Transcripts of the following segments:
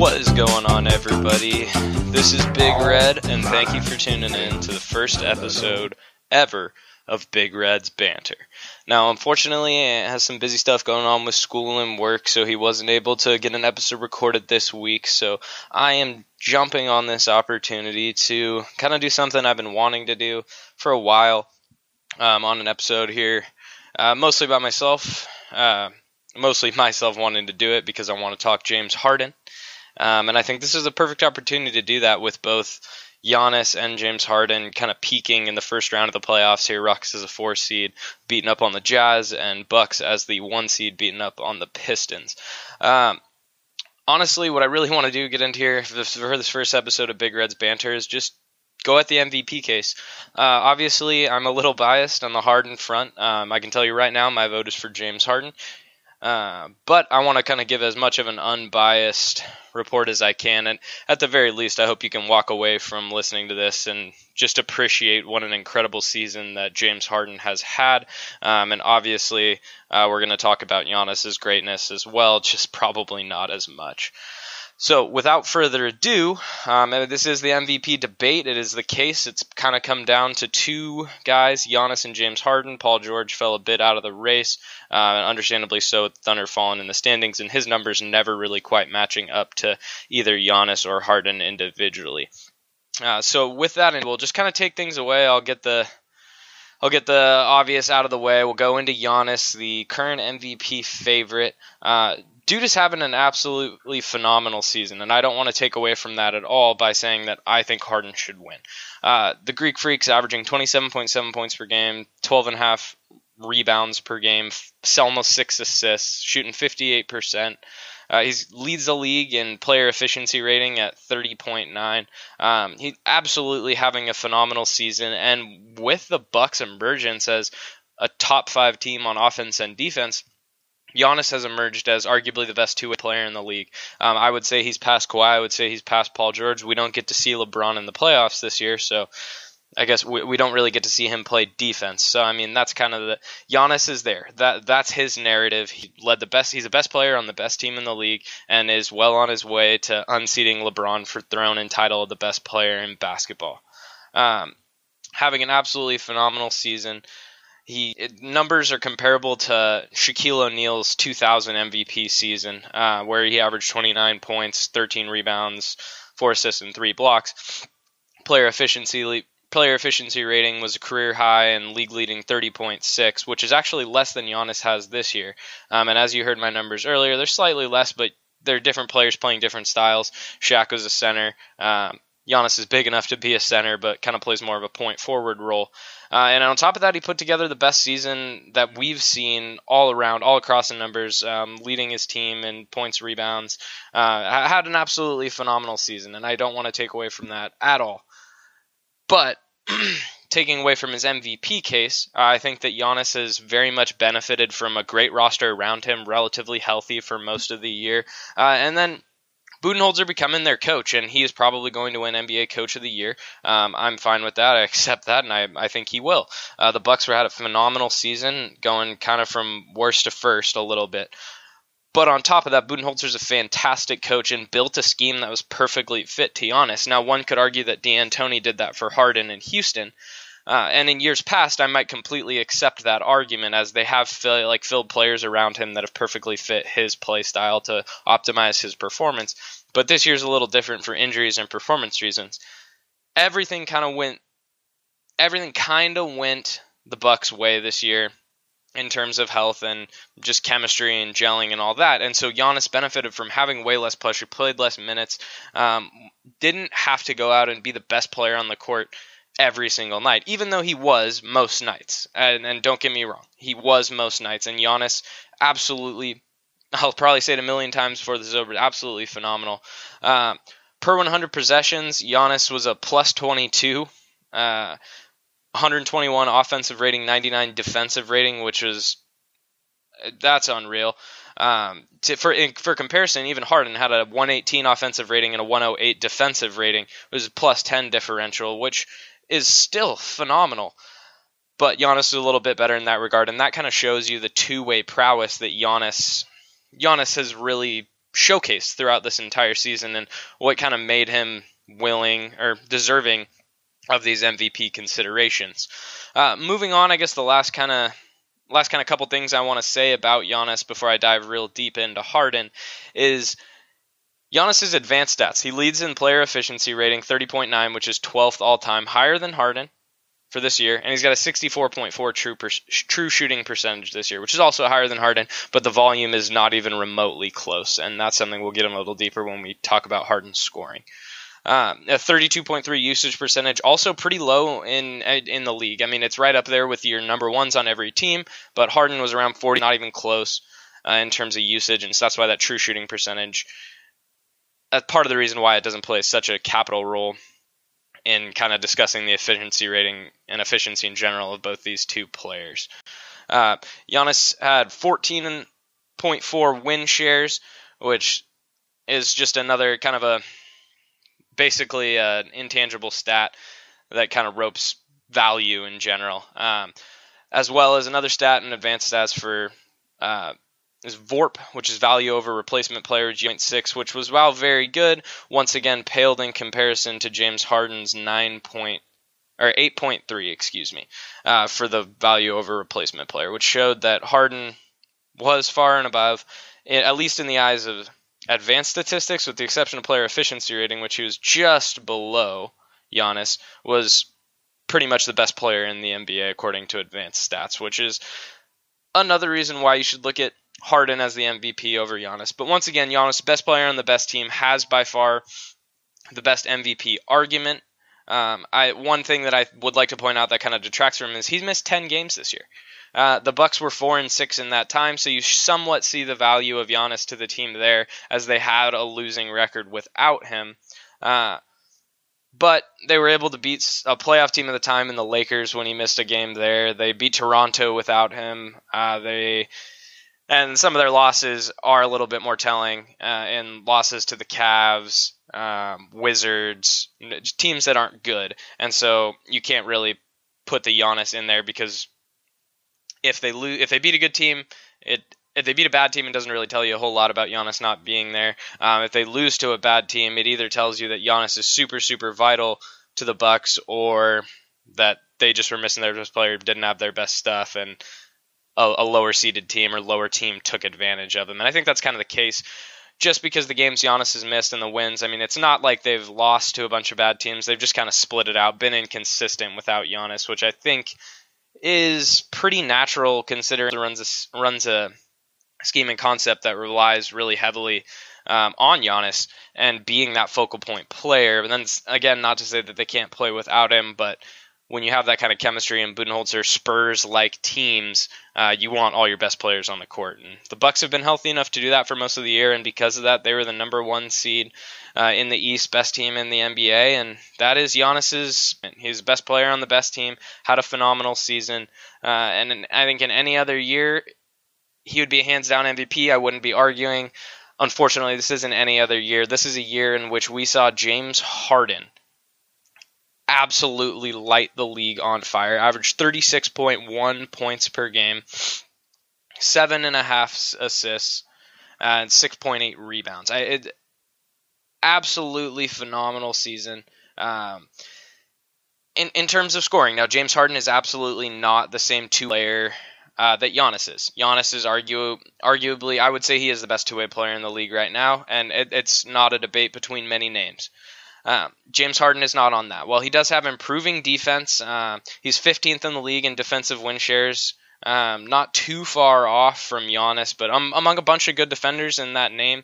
What is going on, everybody? This is Big Red, and thank you for tuning in to the first episode ever of Big Red's Banter. Now, unfortunately, it has some busy stuff going on with school and work, so he wasn't able to get an episode recorded this week. So I am jumping on this opportunity to kind of do something I've been wanting to do for a while um, on an episode here, uh, mostly by myself. Uh, mostly myself wanting to do it because I want to talk James Harden. Um, and I think this is a perfect opportunity to do that with both Giannis and James Harden kind of peaking in the first round of the playoffs here. Rockets as a four seed, beating up on the Jazz, and Bucks as the one seed, beating up on the Pistons. Um, honestly, what I really want to do, get into here for this first episode of Big Red's Banter, is just go at the MVP case. Uh, obviously, I'm a little biased on the Harden front. Um, I can tell you right now, my vote is for James Harden. Uh, but I want to kind of give as much of an unbiased report as I can. And at the very least, I hope you can walk away from listening to this and just appreciate what an incredible season that James Harden has had. Um, and obviously, uh, we're going to talk about Giannis's greatness as well, just probably not as much. So, without further ado, um, this is the MVP debate. It is the case. It's kind of come down to two guys, Giannis and James Harden. Paul George fell a bit out of the race, uh, understandably so. Thunder fallen in the standings, and his numbers never really quite matching up to either Giannis or Harden individually. Uh, so, with that, and we'll just kind of take things away. I'll get the I'll get the obvious out of the way. We'll go into Giannis, the current MVP favorite. Uh, dude is having an absolutely phenomenal season, and I don't want to take away from that at all by saying that I think Harden should win. Uh, the Greek Freak's averaging 27.7 points per game, 12.5 rebounds per game, almost six assists, shooting 58%. Uh, he leads the league in player efficiency rating at 30.9. Um, he's absolutely having a phenomenal season, and with the Bucks emergence as a top five team on offense and defense, Giannis has emerged as arguably the best two-way player in the league. Um, I would say he's past Kawhi. I would say he's past Paul George. We don't get to see LeBron in the playoffs this year, so I guess we, we don't really get to see him play defense. So I mean, that's kind of the Giannis is there. That that's his narrative. He led the best. He's the best player on the best team in the league, and is well on his way to unseating LeBron for throne and title of the best player in basketball. Um, having an absolutely phenomenal season. He it, numbers are comparable to Shaquille O'Neal's 2000 MVP season, uh, where he averaged 29 points, 13 rebounds, four assists, and three blocks. Player efficiency player efficiency rating was a career high and league leading 30.6, which is actually less than Giannis has this year. Um, and as you heard my numbers earlier, they're slightly less, but they're different players playing different styles. Shaq was a center. Um, Giannis is big enough to be a center, but kind of plays more of a point forward role. Uh, and on top of that, he put together the best season that we've seen all around, all across the numbers, um, leading his team in points, rebounds. Uh, had an absolutely phenomenal season, and I don't want to take away from that at all. But taking away from his MVP case, I think that Giannis has very much benefited from a great roster around him, relatively healthy for most of the year. Uh, and then Budenholzer becoming their coach, and he is probably going to win NBA Coach of the Year. Um, I'm fine with that. I accept that, and I, I think he will. Uh, the Bucks were had a phenomenal season, going kind of from worst to first a little bit. But on top of that, Budenholzer's a fantastic coach and built a scheme that was perfectly fit to Giannis. Now, one could argue that D'Antoni did that for Harden in Houston. Uh, and in years past, I might completely accept that argument as they have fill, like filled players around him that have perfectly fit his play style to optimize his performance. But this year's a little different for injuries and performance reasons. Everything kind of went, everything kind of went the Bucks' way this year in terms of health and just chemistry and gelling and all that. And so Giannis benefited from having way less pressure, played less minutes, um, didn't have to go out and be the best player on the court every single night, even though he was most nights. And, and don't get me wrong, he was most nights. And Giannis absolutely, I'll probably say it a million times before this is over, absolutely phenomenal. Uh, per 100 possessions, Giannis was a plus 22. Uh, 121 offensive rating, 99 defensive rating, which is that's unreal. Um, to, for in, for comparison, even Harden had a 118 offensive rating and a 108 defensive rating. It was a plus 10 differential, which is still phenomenal. But Giannis is a little bit better in that regard, and that kind of shows you the two-way prowess that Giannis Giannis has really showcased throughout this entire season and what kind of made him willing or deserving of these MVP considerations. Uh, moving on, I guess the last kind of last kind of couple things I want to say about Giannis before I dive real deep into Harden is Giannis's advanced stats. He leads in player efficiency rating 30.9, which is 12th all time, higher than Harden for this year, and he's got a 64.4 true per, true shooting percentage this year, which is also higher than Harden, but the volume is not even remotely close, and that's something we'll get a little deeper when we talk about Harden's scoring. Um, a 32.3 usage percentage, also pretty low in in the league. I mean, it's right up there with your number ones on every team, but Harden was around 40, not even close uh, in terms of usage, and so that's why that true shooting percentage. That's part of the reason why it doesn't play such a capital role in kind of discussing the efficiency rating and efficiency in general of both these two players. Uh, Giannis had 14.4 win shares, which is just another kind of a basically an intangible stat that kind of ropes value in general, um, as well as another stat and advanced stats for uh, is VORP, which is value over replacement player G.6, which was wow very good. Once again, paled in comparison to James Harden's nine point or 8.3, excuse me, uh, for the value over replacement player, which showed that Harden was far and above, at least in the eyes of advanced statistics, with the exception of player efficiency rating, which he was just below Giannis, was pretty much the best player in the NBA according to advanced stats, which is another reason why you should look at Harden as the MVP over Giannis. But once again, Giannis, best player on the best team, has by far the best MVP argument. Um, I one thing that I would like to point out that kind of detracts from him is he's missed 10 games this year. Uh, the Bucks were four and six in that time, so you somewhat see the value of Giannis to the team there, as they had a losing record without him. Uh, but they were able to beat a playoff team at the time in the Lakers when he missed a game there. They beat Toronto without him. Uh, they and some of their losses are a little bit more telling, uh, and losses to the Cavs, um, Wizards, teams that aren't good, and so you can't really put the Giannis in there because if they lose, if they beat a good team, it if they beat a bad team, it doesn't really tell you a whole lot about Giannis not being there. Um, if they lose to a bad team, it either tells you that Giannis is super super vital to the Bucks, or that they just were missing their best player, didn't have their best stuff, and a, a lower seeded team or lower team took advantage of them. And I think that's kind of the case just because the games Giannis has missed and the wins, I mean, it's not like they've lost to a bunch of bad teams. They've just kind of split it out, been inconsistent without Giannis, which I think is pretty natural considering runs a, runs a scheme and concept that relies really heavily um, on Giannis and being that focal point player. But then again, not to say that they can't play without him, but when you have that kind of chemistry and Budenholzer Spurs like teams, uh, you want all your best players on the court. And the Bucks have been healthy enough to do that for most of the year, and because of that, they were the number one seed uh, in the East, best team in the NBA, and that is Giannis's. He's best player on the best team. Had a phenomenal season, uh, and I think in any other year, he would be a hands down MVP. I wouldn't be arguing. Unfortunately, this isn't any other year. This is a year in which we saw James Harden absolutely light the league on fire. Averaged 36.1 points per game, seven and a half assists, and 6.8 rebounds. I, it, absolutely phenomenal season. Um, in in terms of scoring, now James Harden is absolutely not the same two player uh, that Giannis is. Giannis is argue, arguably, I would say he is the best two way player in the league right now, and it, it's not a debate between many names. Um, James Harden is not on that. Well, he does have improving defense. Uh, he's 15th in the league in defensive win shares. Um, not too far off from Giannis, but um, among a bunch of good defenders in that name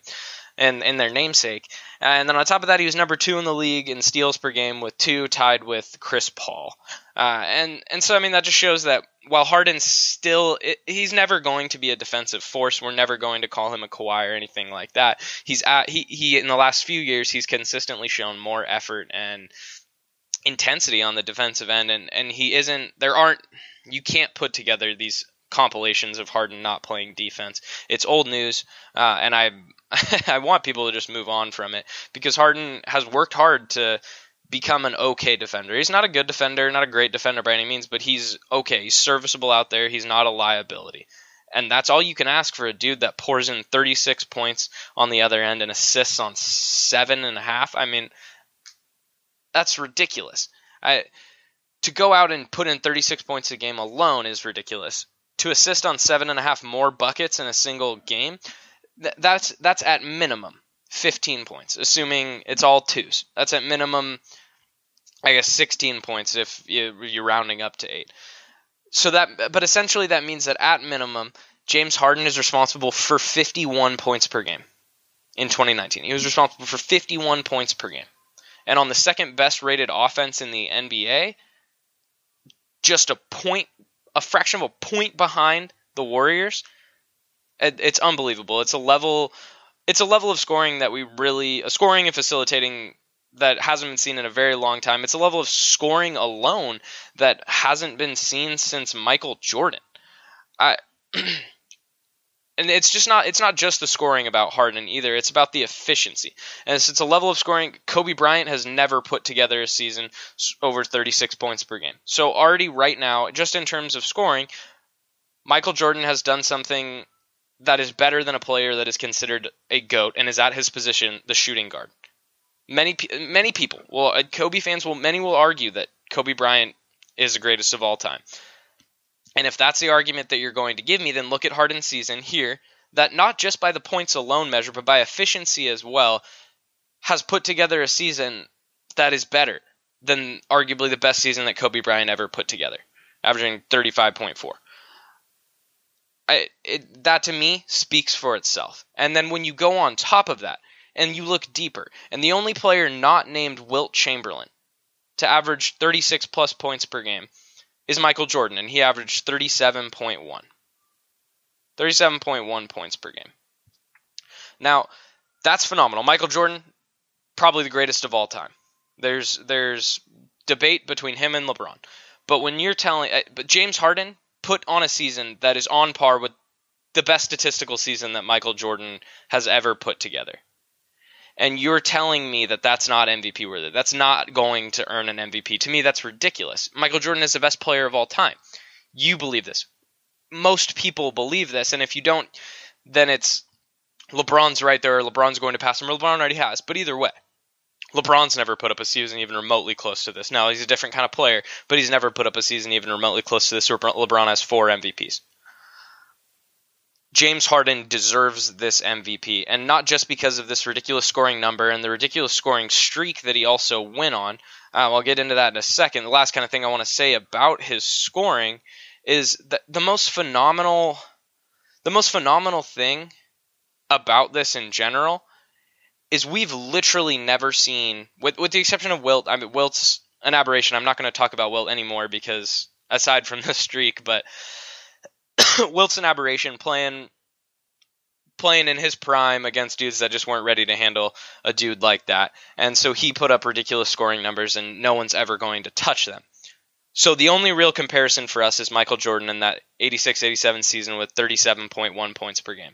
and in their namesake. And then on top of that, he was number two in the league in steals per game with two, tied with Chris Paul. Uh, and and so I mean that just shows that while Harden's still it, he's never going to be a defensive force. We're never going to call him a Kawhi or anything like that. He's at he he in the last few years he's consistently shown more effort and intensity on the defensive end and and he isn't there aren't you can't put together these compilations of Harden not playing defense. It's old news, uh, and I I want people to just move on from it because Harden has worked hard to become an okay defender. He's not a good defender, not a great defender by any means, but he's okay. He's serviceable out there. He's not a liability. And that's all you can ask for a dude that pours in 36 points on the other end and assists on seven and a half. I mean, that's ridiculous. I, to go out and put in 36 points a game alone is ridiculous. To assist on seven and a half more buckets in a single game, th- that's that's at minimum 15 points, assuming it's all twos. That's at minimum, I guess, 16 points if you're rounding up to eight. So that, but essentially that means that at minimum, James Harden is responsible for 51 points per game in 2019. He was responsible for 51 points per game. And on the second best rated offense in the NBA, just a point, a fraction of a point behind the Warriors. It's unbelievable. It's a level it's a level of scoring that we really a scoring and facilitating that hasn't been seen in a very long time. It's a level of scoring alone that hasn't been seen since Michael Jordan. I and it's just not it's not just the scoring about Harden either. It's about the efficiency. And it's, it's a level of scoring Kobe Bryant has never put together a season over 36 points per game. So already right now, just in terms of scoring, Michael Jordan has done something that is better than a player that is considered a goat and is at his position, the shooting guard. Many many people, well, uh, Kobe fans will many will argue that Kobe Bryant is the greatest of all time. And if that's the argument that you're going to give me, then look at Harden's season here, that not just by the points alone measure, but by efficiency as well, has put together a season that is better than arguably the best season that Kobe Bryant ever put together, averaging 35.4. I, it, that to me speaks for itself. And then when you go on top of that and you look deeper, and the only player not named Wilt Chamberlain to average 36 plus points per game is Michael Jordan, and he averaged 37.1. 37.1 points per game. Now, that's phenomenal. Michael Jordan, probably the greatest of all time. There's there's debate between him and LeBron. But when you're telling uh, but James Harden put on a season that is on par with the best statistical season that Michael Jordan has ever put together. And you're telling me that that's not MVP worthy. That's not going to earn an MVP. To me, that's ridiculous. Michael Jordan is the best player of all time. You believe this. Most people believe this. And if you don't, then it's LeBron's right there. LeBron's going to pass him. LeBron already has. But either way, LeBron's never put up a season even remotely close to this. Now, he's a different kind of player, but he's never put up a season even remotely close to this. LeBron has four MVPs. James Harden deserves this MVP, and not just because of this ridiculous scoring number and the ridiculous scoring streak that he also went on. Um, I'll get into that in a second. The last kind of thing I want to say about his scoring is that the most phenomenal, the most phenomenal thing about this in general is we've literally never seen, with with the exception of Wilt. I mean, Wilt's an aberration. I'm not going to talk about Wilt anymore because aside from the streak, but Wilt's an aberration playing playing in his prime against dudes that just weren't ready to handle a dude like that. And so he put up ridiculous scoring numbers and no one's ever going to touch them. So the only real comparison for us is Michael Jordan in that 86-87 season with 37.1 points per game.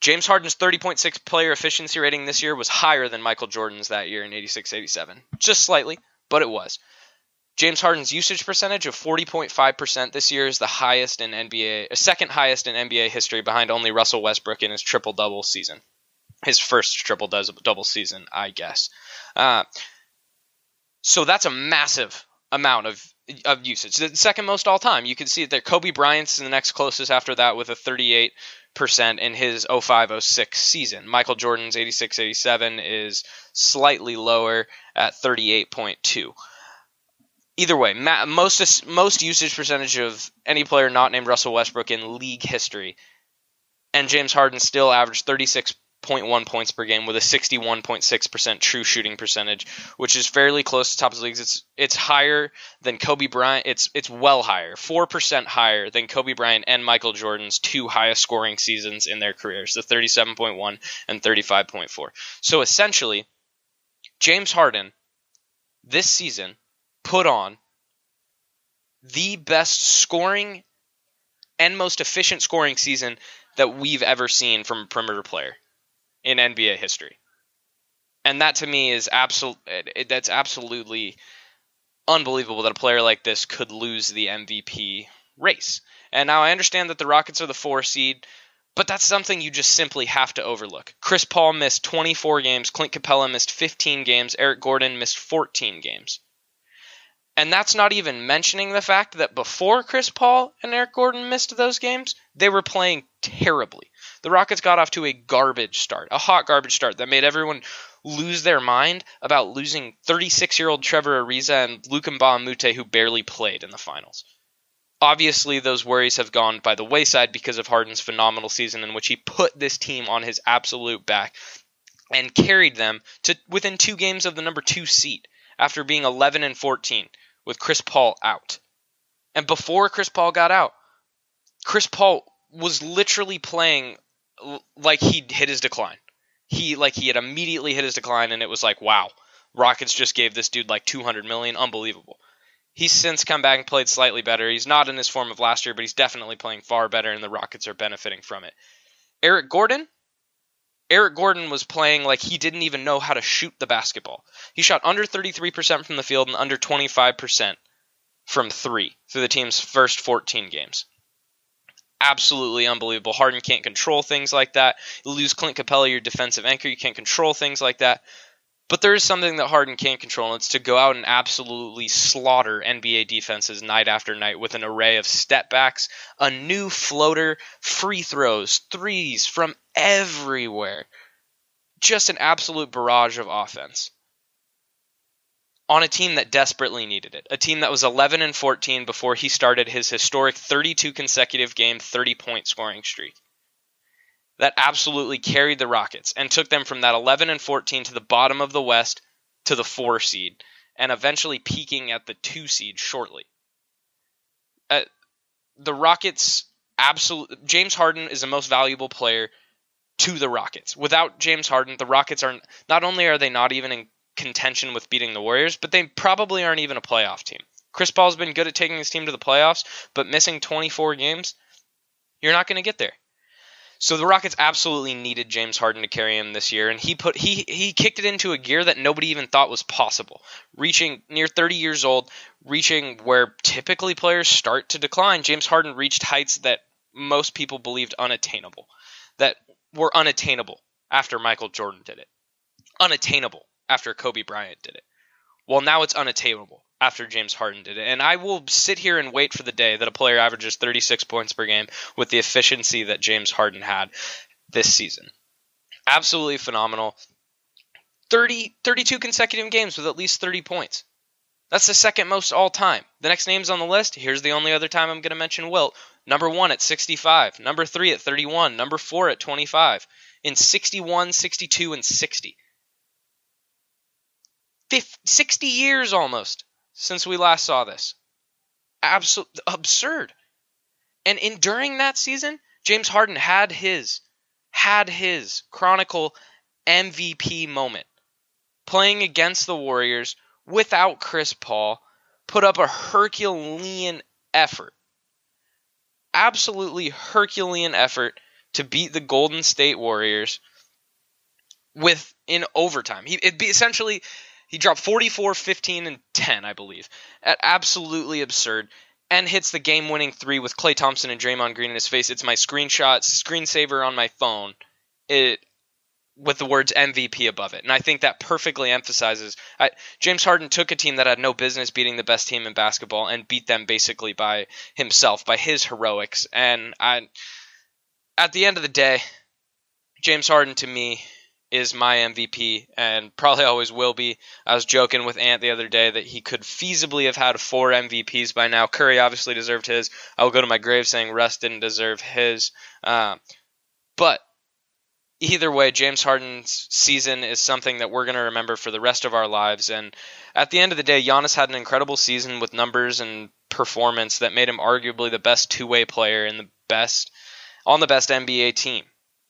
James Harden's 30.6 player efficiency rating this year was higher than Michael Jordan's that year in 86 87. Just slightly, but it was. James Harden's usage percentage of 40.5% this year is the highest in NBA, uh, second highest in NBA history behind only Russell Westbrook in his triple double season. His first triple double season, I guess. Uh, so that's a massive amount of of usage. The second most all time. You can see it there. Kobe Bryant's the next closest after that with a 38 percent in his 0506 season. Michael Jordan's 86-87 is slightly lower at 38.2. Either way, most most usage percentage of any player not named Russell Westbrook in league history, and James Harden still averaged 36 0.1 points per game with a 61.6% true shooting percentage, which is fairly close to top of the leagues. It's it's higher than Kobe Bryant. It's it's well higher, four percent higher than Kobe Bryant and Michael Jordan's two highest scoring seasons in their careers, the 37.1 and 35.4. So essentially, James Harden this season put on the best scoring and most efficient scoring season that we've ever seen from a perimeter player in NBA history. And that to me is absolute that's absolutely unbelievable that a player like this could lose the MVP race. And now I understand that the Rockets are the four seed, but that's something you just simply have to overlook. Chris Paul missed 24 games, Clint Capela missed 15 games, Eric Gordon missed 14 games. And that's not even mentioning the fact that before Chris Paul and Eric Gordon missed those games, they were playing terribly. The Rockets got off to a garbage start, a hot garbage start that made everyone lose their mind about losing 36 year old Trevor Ariza and a Moute, who barely played in the finals. Obviously, those worries have gone by the wayside because of Harden's phenomenal season in which he put this team on his absolute back and carried them to within two games of the number two seat after being 11 and 14 with Chris Paul out. And before Chris Paul got out, Chris Paul was literally playing like he'd hit his decline. He like he had immediately hit his decline and it was like, wow, Rockets just gave this dude like 200 million, unbelievable. He's since come back and played slightly better. He's not in his form of last year, but he's definitely playing far better, and the Rockets are benefiting from it. Eric Gordon, Eric Gordon was playing like he didn't even know how to shoot the basketball. He shot under 33% from the field and under 25% from three through the team's first 14 games. Absolutely unbelievable. Harden can't control things like that. You lose Clint Capela, your defensive anchor. You can't control things like that. But there is something that Harden can't control, and it's to go out and absolutely slaughter NBA defenses night after night with an array of step backs, a new floater, free throws, threes from everywhere. Just an absolute barrage of offense. On a team that desperately needed it. A team that was 11 and 14 before he started his historic 32 consecutive game 30 point scoring streak that absolutely carried the Rockets and took them from that 11 and 14 to the bottom of the West to the 4 seed and eventually peaking at the 2 seed shortly. Uh, the Rockets absolutely James Harden is the most valuable player to the Rockets. Without James Harden, the Rockets are not only are they not even in contention with beating the Warriors, but they probably aren't even a playoff team. Chris Paul's been good at taking his team to the playoffs, but missing 24 games, you're not going to get there. So the Rockets absolutely needed James Harden to carry him this year, and he put he he kicked it into a gear that nobody even thought was possible. Reaching near 30 years old, reaching where typically players start to decline, James Harden reached heights that most people believed unattainable, that were unattainable after Michael Jordan did it, unattainable after Kobe Bryant did it. Well, now it's unattainable after James Harden did it. And I will sit here and wait for the day that a player averages 36 points per game with the efficiency that James Harden had this season. Absolutely phenomenal. 30, 32 consecutive games with at least 30 points. That's the second most all time. The next names on the list, here's the only other time I'm going to mention Wilt. Number one at 65, number three at 31, number four at 25, in 61, 62, and 60. 50, 60 years almost since we last saw this. Absolute absurd. And in during that season, James Harden had his had his chronicle MVP moment. Playing against the Warriors without Chris Paul, put up a Herculean effort. Absolutely Herculean effort to beat the Golden State Warriors with in overtime. He it be essentially he dropped 44, 15, and 10, I believe. At absolutely absurd. And hits the game winning three with Klay Thompson and Draymond Green in his face. It's my screenshot, screensaver on my phone. It with the words MVP above it. And I think that perfectly emphasizes I, James Harden took a team that had no business beating the best team in basketball and beat them basically by himself, by his heroics. And I, at the end of the day, James Harden to me is my MVP and probably always will be. I was joking with Ant the other day that he could feasibly have had four MVPs by now. Curry obviously deserved his. I will go to my grave saying Russ didn't deserve his. Uh, but either way, James Harden's season is something that we're going to remember for the rest of our lives. And at the end of the day, Giannis had an incredible season with numbers and performance that made him arguably the best two-way player in the best on the best NBA team.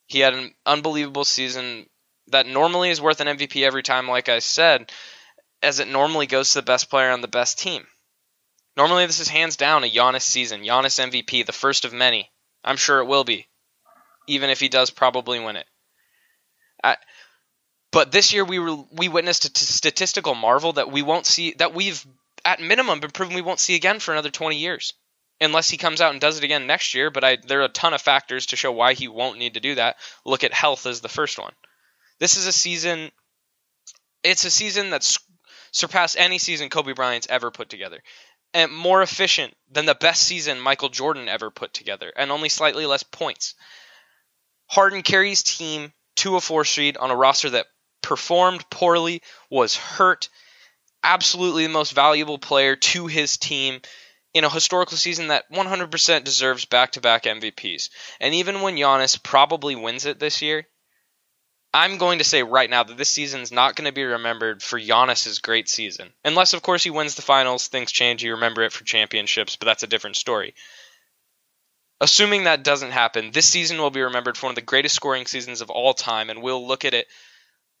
He had an unbelievable season that normally is worth an MVP every time, like I said, as it normally goes to the best player on the best team. Normally, this is hands down a Giannis season. Giannis MVP, the first of many. I'm sure it will be, even if he does probably win it. I, but this year we we witnessed a t- statistical marvel that we won't see that we've at minimum been proven we won't see again for another 20 years. unless he comes out and does it again next year. But I, there are a ton of factors to show why he won't need to do that. Look at health as the first one. This is a season. It's a season that's surpassed any season Kobe Bryant's ever put together, and more efficient than the best season Michael Jordan ever put together, and only slightly less points. Harden carries team to a four seed on a roster that performed poorly, was hurt, absolutely the most valuable player to his team in a historical season that 100% deserves back-to-back MVPs. And even when Giannis probably wins it this year, I'm going to say right now that this season is not going to be remembered for Giannis's great season. Unless, of course, he wins the finals, things change, you remember it for championships, but that's a different story. Assuming that doesn't happen, this season will be remembered for one of the greatest scoring seasons of all time, and we'll look at it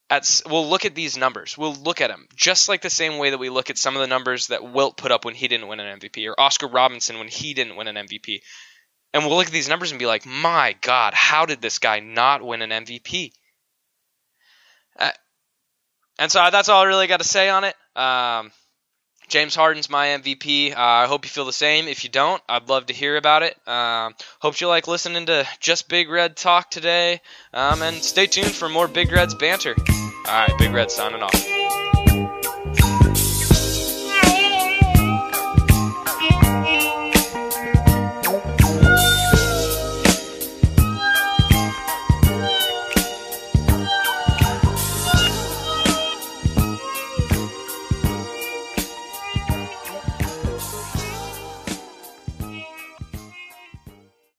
at we'll look at these numbers. We'll look at them just like the same way that we look at some of the numbers that Wilt put up when he didn't win an MVP, or Oscar Robinson when he didn't win an MVP. And we'll look at these numbers and be like, my God, how did this guy not win an MVP? Uh, and so that's all I really got to say on it. Um, James Harden's my MVP. Uh, I hope you feel the same. If you don't, I'd love to hear about it. Um, hope you like listening to just Big Red talk today. Um, and stay tuned for more Big Red's banter. All right, Big Red signing off.